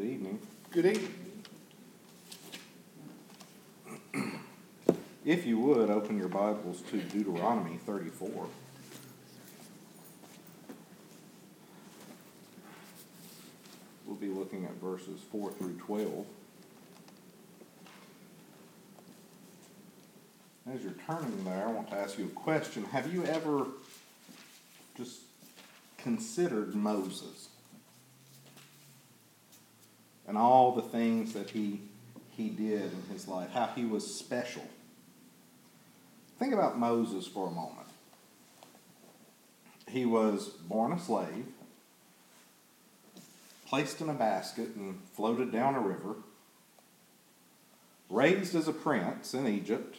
Good evening. Good evening. If you would, open your Bibles to Deuteronomy 34. We'll be looking at verses 4 through 12. As you're turning there, I want to ask you a question. Have you ever just considered Moses and all the things that he, he did in his life, how he was special? Think about Moses for a moment. He was born a slave, placed in a basket, and floated down a river, raised as a prince in Egypt,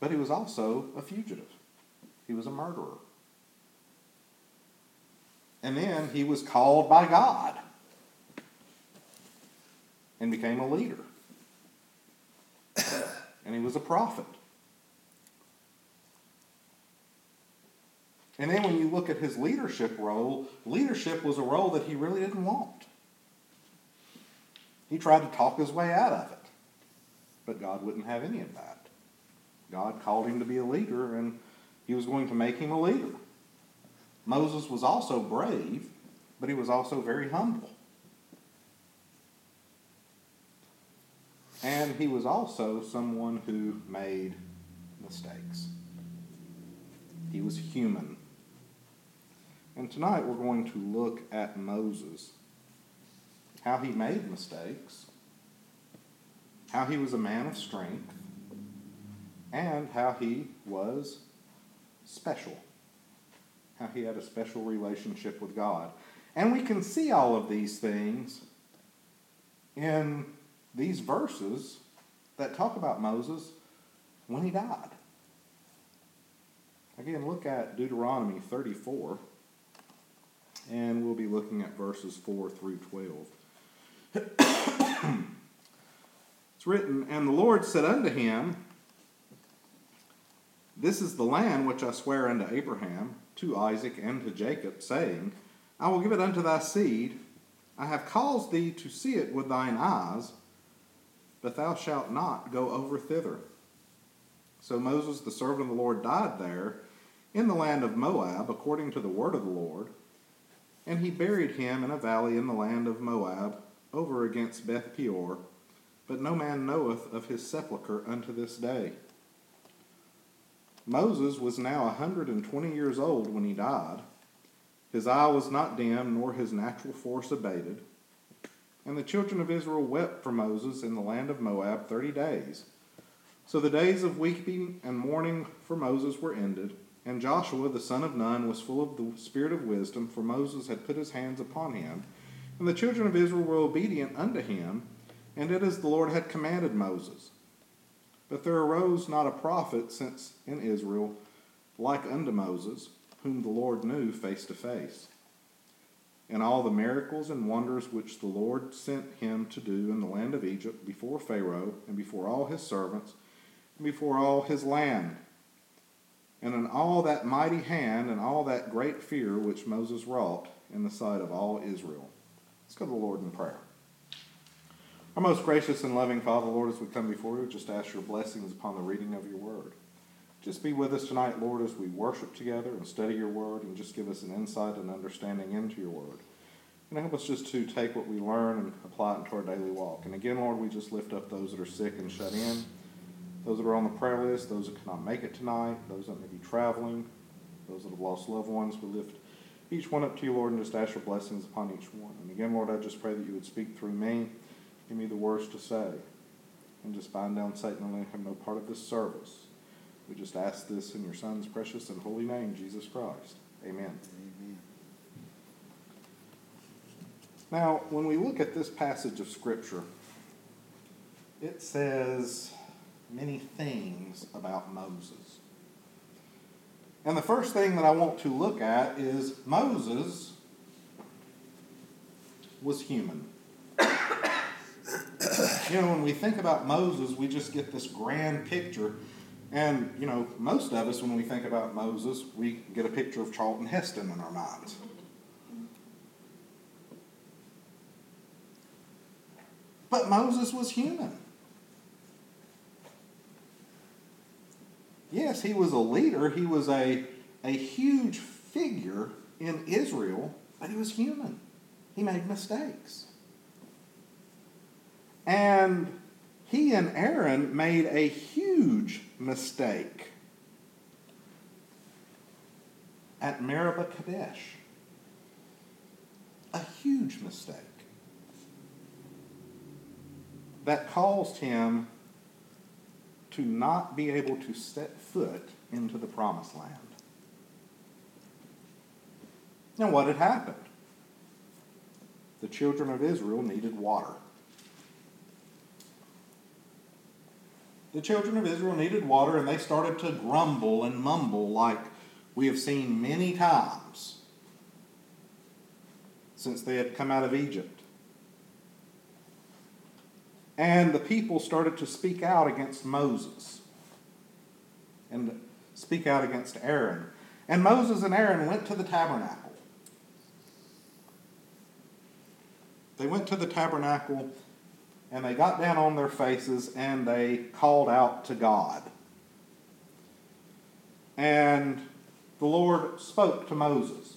but he was also a fugitive. He was a murderer. And then he was called by God and became a leader. and he was a prophet. And then when you look at his leadership role, leadership was a role that he really didn't want. He tried to talk his way out of it, but God wouldn't have any of that. God called him to be a leader, and he was going to make him a leader. Moses was also brave, but he was also very humble. And he was also someone who made mistakes. He was human. And tonight we're going to look at Moses, how he made mistakes, how he was a man of strength, and how he was special, how he had a special relationship with God. And we can see all of these things in these verses that talk about Moses when he died. Again, look at Deuteronomy 34, and we'll be looking at verses 4 through 12. it's written, And the Lord said unto him, This is the land which I swear unto Abraham, to Isaac, and to Jacob, saying, I will give it unto thy seed. I have caused thee to see it with thine eyes, but thou shalt not go over thither. So Moses, the servant of the Lord, died there in the land of Moab, according to the word of the Lord. And he buried him in a valley in the land of Moab, over against Beth Peor. But no man knoweth of his sepulchre unto this day. Moses was now a hundred and twenty years old when he died. His eye was not dim, nor his natural force abated. And the children of Israel wept for Moses in the land of Moab thirty days. So the days of weeping and mourning for Moses were ended. And Joshua the son of Nun was full of the spirit of wisdom, for Moses had put his hands upon him. And the children of Israel were obedient unto him, and did as the Lord had commanded Moses. But there arose not a prophet since in Israel like unto Moses, whom the Lord knew face to face. And all the miracles and wonders which the Lord sent him to do in the land of Egypt before Pharaoh, and before all his servants, and before all his land and in all that mighty hand and all that great fear which Moses wrought in the sight of all Israel. Let's go to the Lord in prayer. Our most gracious and loving Father, Lord, as we come before you, just ask your blessings upon the reading of your word. Just be with us tonight, Lord, as we worship together and study your word, and just give us an insight and understanding into your word. And help us just to take what we learn and apply it into our daily walk. And again, Lord, we just lift up those that are sick and shut in those that are on the prayer list, those that cannot make it tonight, those that may be traveling, those that have lost loved ones. We lift each one up to you, Lord, and just ask your blessings upon each one. And again, Lord, I just pray that you would speak through me, give me the words to say, and just bind down Satan and let him no part of this service. We just ask this in your Son's precious and holy name, Jesus Christ. Amen. Amen. Now, when we look at this passage of Scripture, it says many things about Moses. And the first thing that I want to look at is Moses was human. you know, when we think about Moses, we just get this grand picture. And, you know, most of us, when we think about Moses, we get a picture of Charlton Heston in our minds. But Moses was human. Yes, he was a leader, he was a, a huge figure in Israel, but he was human. He made mistakes. And he and Aaron made a huge mistake at Meribah Kadesh. A huge mistake that caused him to not be able to set foot into the promised land. Now, what had happened? The children of Israel needed water. The children of Israel needed water, and they started to grumble and mumble like we have seen many times since they had come out of Egypt. And the people started to speak out against Moses and speak out against Aaron. And Moses and Aaron went to the tabernacle. They went to the tabernacle and they got down on their faces and they called out to God. And the Lord spoke to Moses.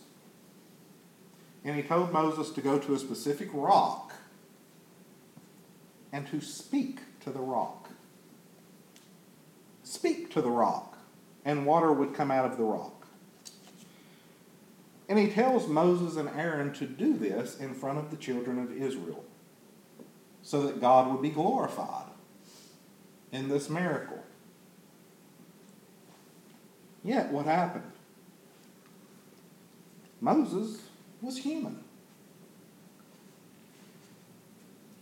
And he told Moses to go to a specific rock and to speak to the rock. Speak to the rock, and water would come out of the rock. And he tells Moses and Aaron to do this in front of the children of Israel so that God would be glorified in this miracle. Yet, what happened? Moses was human.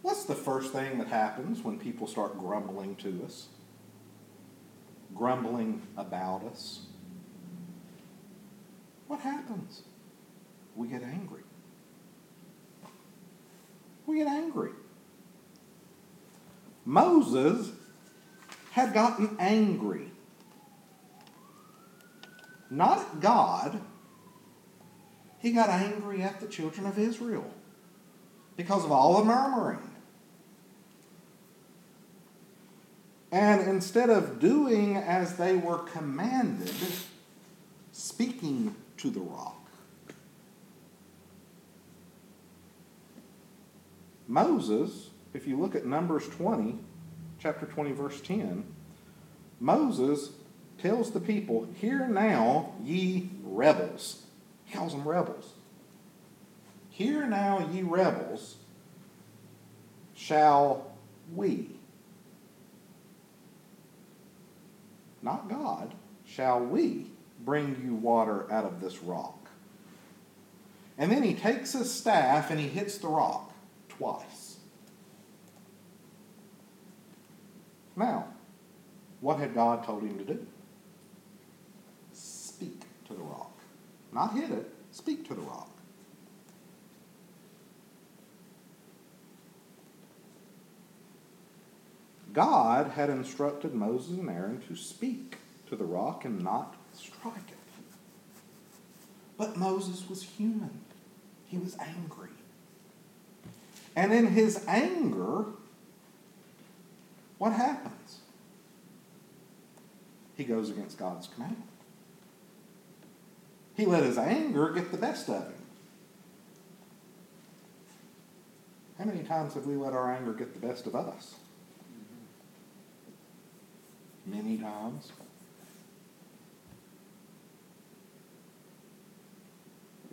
What's the first thing that happens when people start grumbling to us? Grumbling about us? What happens? We get angry. We get angry. Moses had gotten angry. Not at God, he got angry at the children of Israel because of all the murmuring. And instead of doing as they were commanded, speaking to the rock, Moses, if you look at Numbers 20, chapter 20, verse 10, Moses tells the people, Hear now, ye rebels. He calls them rebels. Hear now, ye rebels, shall we not God, shall we bring you water out of this rock. And then he takes his staff and he hits the rock twice. Now, what had God told him to do? Speak to the rock. Not hit it, speak to the rock. God had instructed Moses and Aaron to speak to the rock and not strike it. But Moses was human. He was angry. And in his anger, what happens? He goes against God's command. He let his anger get the best of him. How many times have we let our anger get the best of us? many times.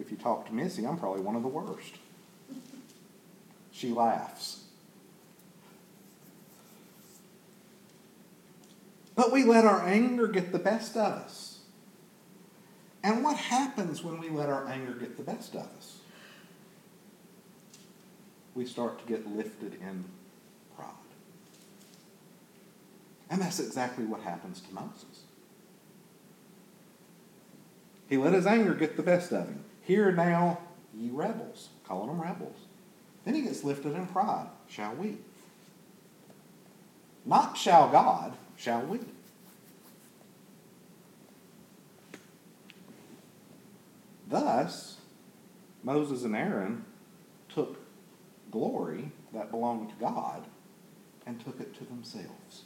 If you talk to Missy, I'm probably one of the worst. She laughs. But we let our anger get the best of us. And what happens when we let our anger get the best of us? We start to get lifted in pride. And that's exactly what happens to Moses. He let his anger get the best of him. Hear now, ye rebels, calling them rebels. Then he gets lifted in pride. Shall we? Not shall God, shall we? Thus, Moses and Aaron took glory that belonged to God and took it to themselves.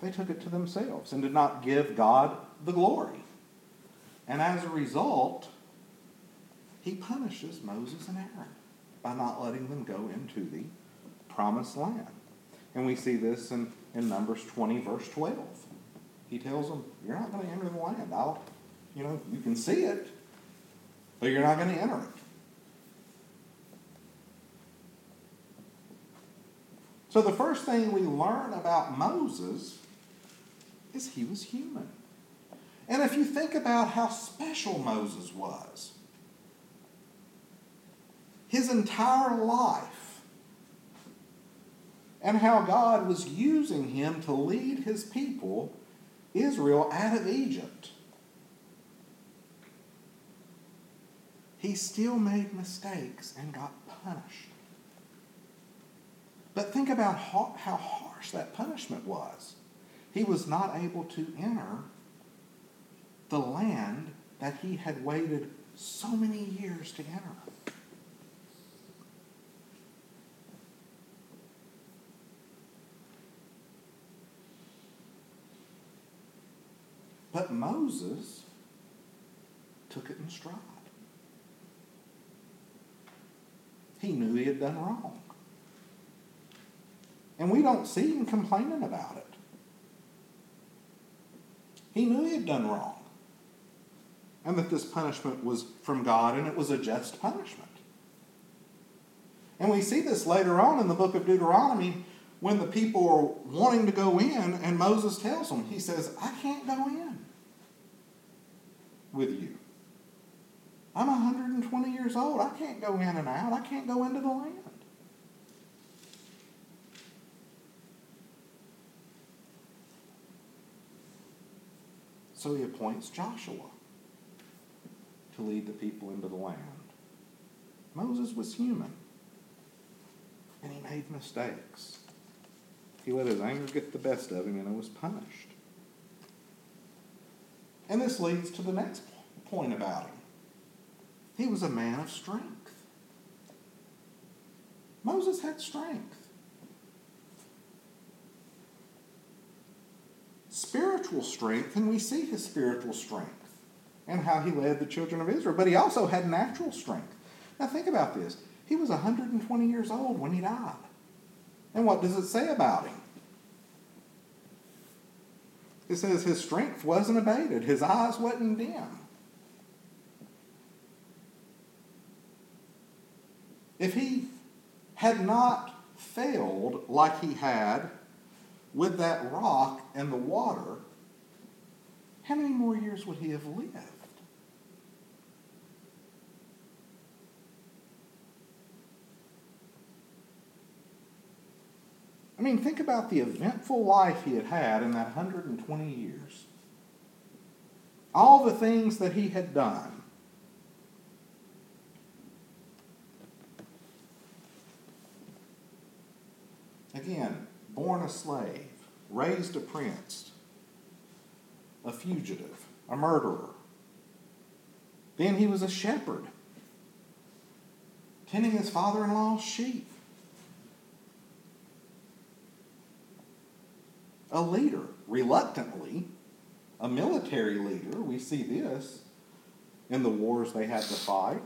They took it to themselves and did not give God the glory. And as a result, he punishes Moses and Aaron by not letting them go into the promised land. And we see this in, in Numbers 20, verse 12. He tells them, You're not going to enter the land. I'll, you know, you can see it, but you're not going to enter it. So the first thing we learn about Moses is he was human. And if you think about how special Moses was, his entire life, and how God was using him to lead his people, Israel, out of Egypt. He still made mistakes and got punished. But think about how, harsh that punishment was. He was not able to enter the land that he had waited so many years to enter. But Moses took it in stride. He knew he had done wrong. And we don't see him complaining about it. He knew he had done wrong. And that this punishment was from God and it was a just punishment. And we see this later on in the book of Deuteronomy when the people are wanting to go in and Moses tells them, he says, I can't go in with you. I'm 120 years old. I can't go in and out. I can't go into the land. So he appoints Joshua to lead the people into the land. Moses was human, and he made mistakes. He let his anger get the best of him and he was punished. And this leads to the next point about him. He was a man of strength. Moses had strength. Spiritual strength, and we see his spiritual strength and how he led the children of Israel. But he also had natural strength. Now think about this. He was 120 years old when he died. And what does it say about him? It says his strength wasn't abated, his eyes wasn't dim. If he had not failed like he had with that rock and the water, how many more years would he have lived? I mean, think about the eventful life he had had in that 120 years. All the things that he had done. Again, born a slave, raised a prince, a fugitive, a murderer. Then he was a shepherd, tending his father in law's sheep. A leader, reluctantly, a military leader. We see this in the wars they had to fight.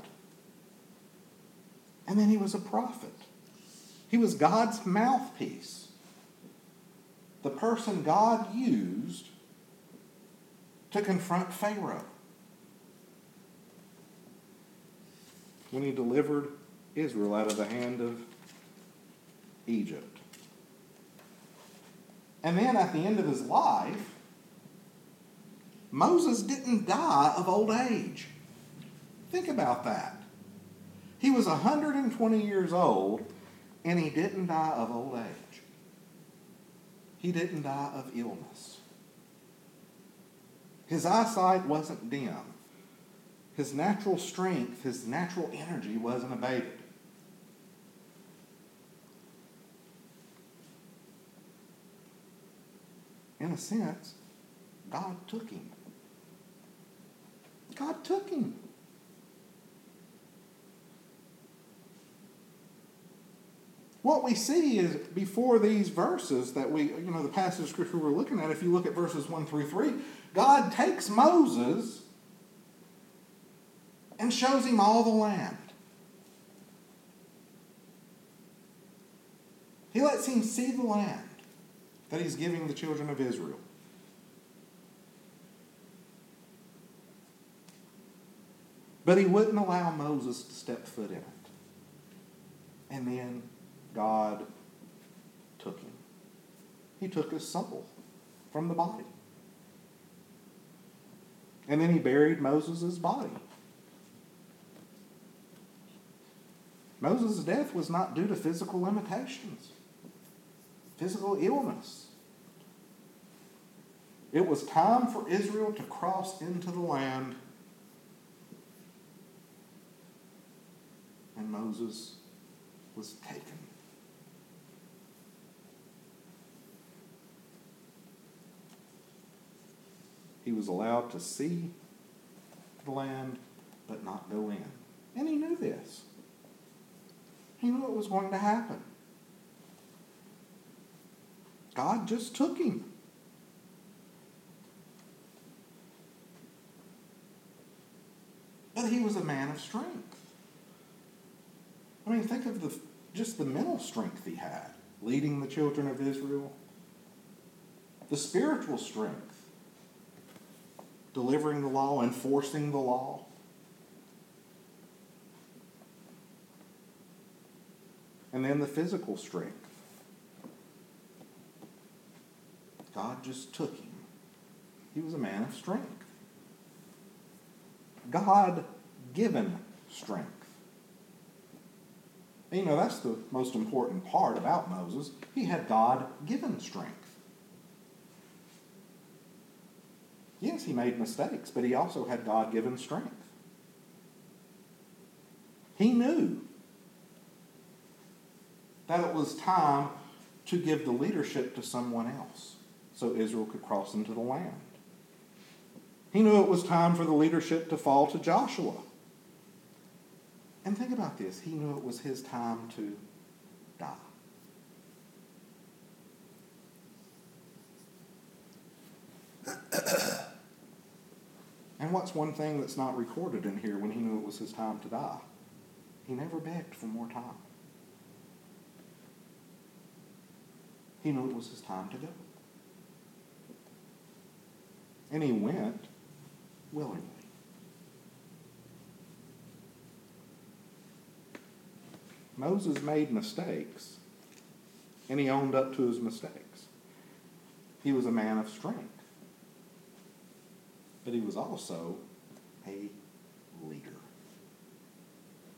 And then he was a prophet. He was God's mouthpiece, the person God used to confront Pharaoh when he delivered Israel out of the hand of Egypt. And then at the end of his life, Moses didn't die of old age. Think about that. He was 120 years old and he didn't die of old age. He didn't die of illness. His eyesight wasn't dim. His natural strength, his natural energy wasn't abated. In a sense, God took him. God took him. what we see is before these verses that we, you know, the passage of scripture we're looking at, if you look at verses 1 through 3, God takes Moses and shows him all the land. He lets him see the land that he's giving the children of Israel. But he wouldn't allow Moses to step foot in it. And then God took him. He took his soul from the body. And then he buried Moses' body. Moses' death was not due to physical limitations, physical illness. It was time for Israel to cross into the land, and Moses was taken. He was allowed to see the land, but not go in. And he knew this. He knew it was going to happen. God just took him. But he was a man of strength. I mean, think of the, just the mental strength he had, leading the children of Israel, the spiritual strength, delivering the law, enforcing the law. And then the physical strength. God just took him. He was a man of strength. God given strength. And you know, that's the most important part about Moses. He had God given strength. Yes, he made mistakes, but he also had God given strength. He knew that it was time to give the leadership to someone else so Israel could cross into the land. He knew it was time for the leadership to fall to Joshua. And think about this he knew it was his time to die. and what's one thing that's not recorded in here when he knew it was his time to die? He never begged for more time. He knew it was his time to go. And he went willingly. Moses made mistakes, and he owned up to his mistakes. He was a man of strength, but he was also a leader.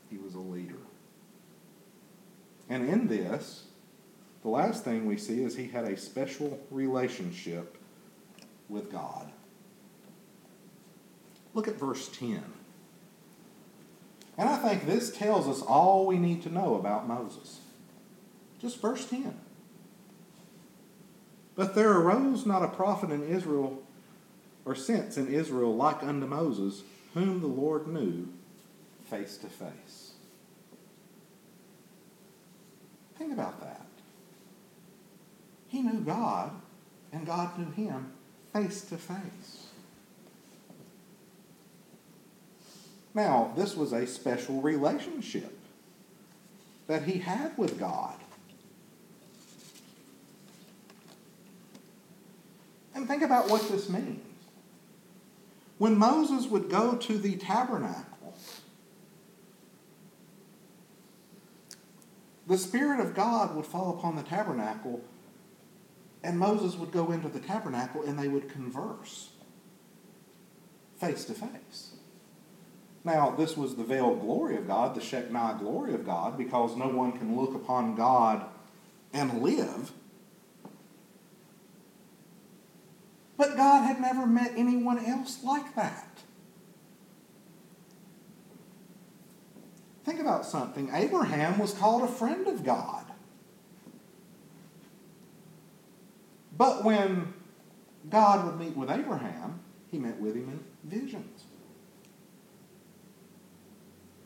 He was a leader. And in this, the last thing we see is he had a special relationship with God. Look at verse 10. And I think this tells us all we need to know about Moses. Just verse 10. But there arose not a prophet in Israel, or since in Israel, like unto Moses, whom the Lord knew face to face. Think about that. He knew God, and God knew him face to face. Now, this was a special relationship that he had with God. And think about what this means. When Moses would go to the tabernacle, the Spirit of God would fall upon the tabernacle, and Moses would go into the tabernacle and they would converse face to face. Now, this was the veiled glory of God, the Shekinah glory of God, because no one can look upon God and live. But God had never met anyone else like that. Think about something. Abraham was called a friend of God. But when God would meet with Abraham, he met with him in visions.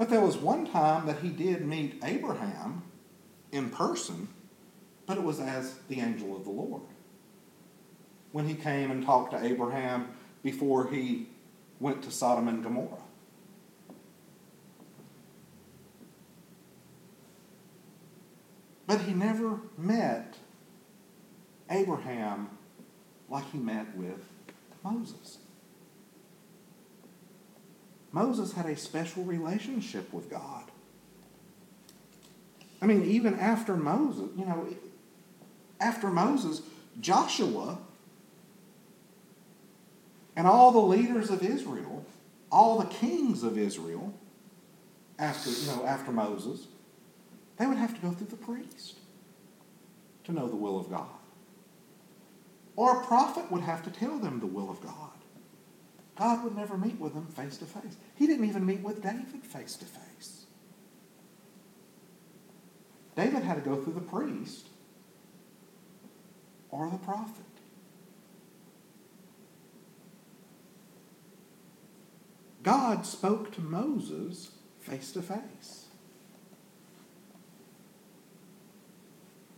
But there was one time that he did meet Abraham in person, but it was as the angel of the Lord. When he came and talked to Abraham before he went to Sodom and Gomorrah. But he never met Abraham like he met with Moses. Moses had a special relationship with God. I mean, even after Moses, you know, after Moses, Joshua and all the leaders of Israel, all the kings of Israel, after, you know, after Moses, they would have to go through the priest to know the will of God. Or a prophet would have to tell them the will of God. God would never meet with them face to face. He didn't even meet with David face to face. David had to go through the priest or the prophet. God spoke to Moses face to face.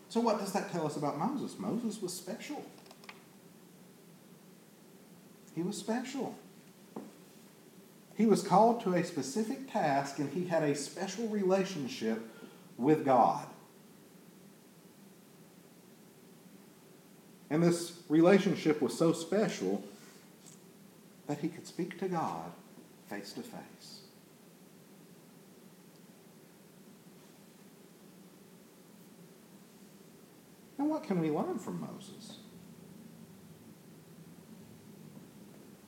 So, what does that tell us about Moses? Moses was special. He was special. He was called to a specific task and he had a special relationship with God. And this relationship was so special that he could speak to God face to face. And what can we learn from Moses?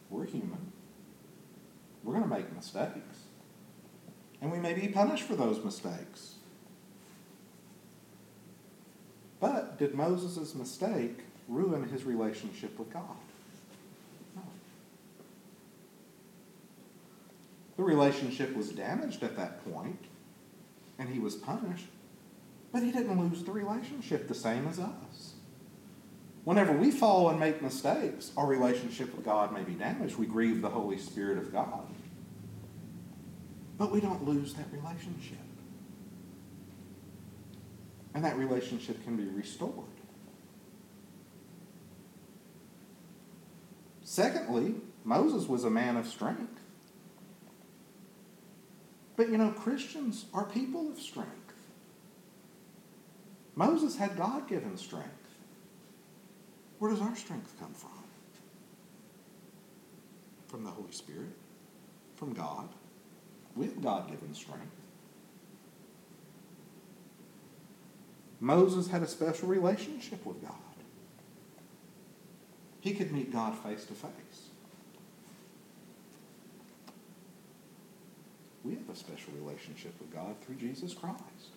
We're human. Going to make mistakes. And we may be punished for those mistakes. But did Moses' mistake ruin his relationship with God? No. The relationship was damaged at that point, and he was punished, but he didn't lose the relationship the same as us. Whenever we fall and make mistakes, our relationship with God may be damaged. We grieve the Holy Spirit of God. But we don't lose that relationship. And that relationship can be restored. Secondly, Moses was a man of strength. But you know, Christians are people of strength. Moses had God given strength. Where does our strength come from? From the Holy Spirit, from God. Have God given strength. Moses had a special relationship with God. He could meet God face to face. We have a special relationship with God through Jesus Christ.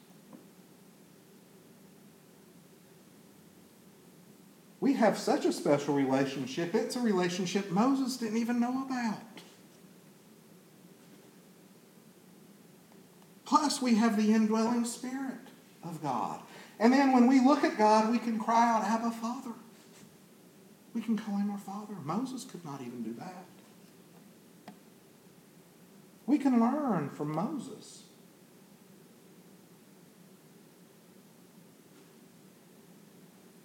We have such a special relationship, it's a relationship Moses didn't even know about. Plus, we have the indwelling Spirit of God. And then when we look at God, we can cry out, Abba, Father. We can call him our Father. Moses could not even do that. We can learn from Moses.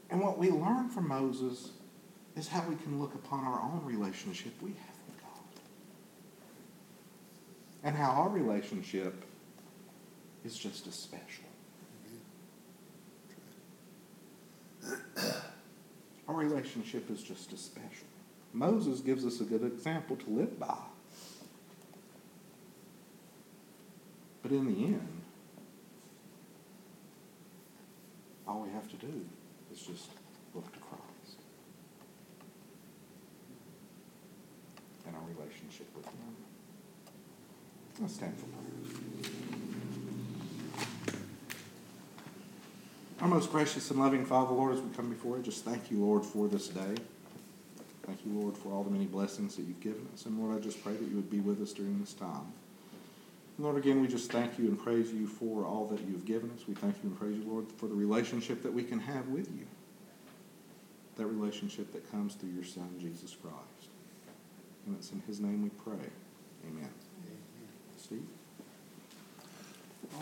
And what we learn from Moses is how we can look upon our own relationship we have with God. And how our relationship is just as special. Our relationship is just as special. Moses gives us a good example to live by. But in the end, all we have to do is just look to Christ and our relationship with Him. Let's stand for prayer. Our most gracious and loving Father, Lord, as we come before you, just thank you, Lord, for this day. Thank you, Lord, for all the many blessings that you've given us. And Lord, I just pray that you would be with us during this time. Lord, again, we just thank you and praise you for all that you've given us. We thank you and praise you, Lord, for the relationship that we can have with you. That relationship that comes through your Son, Jesus Christ. And it's in his name we pray. Amen. Amen. Steve?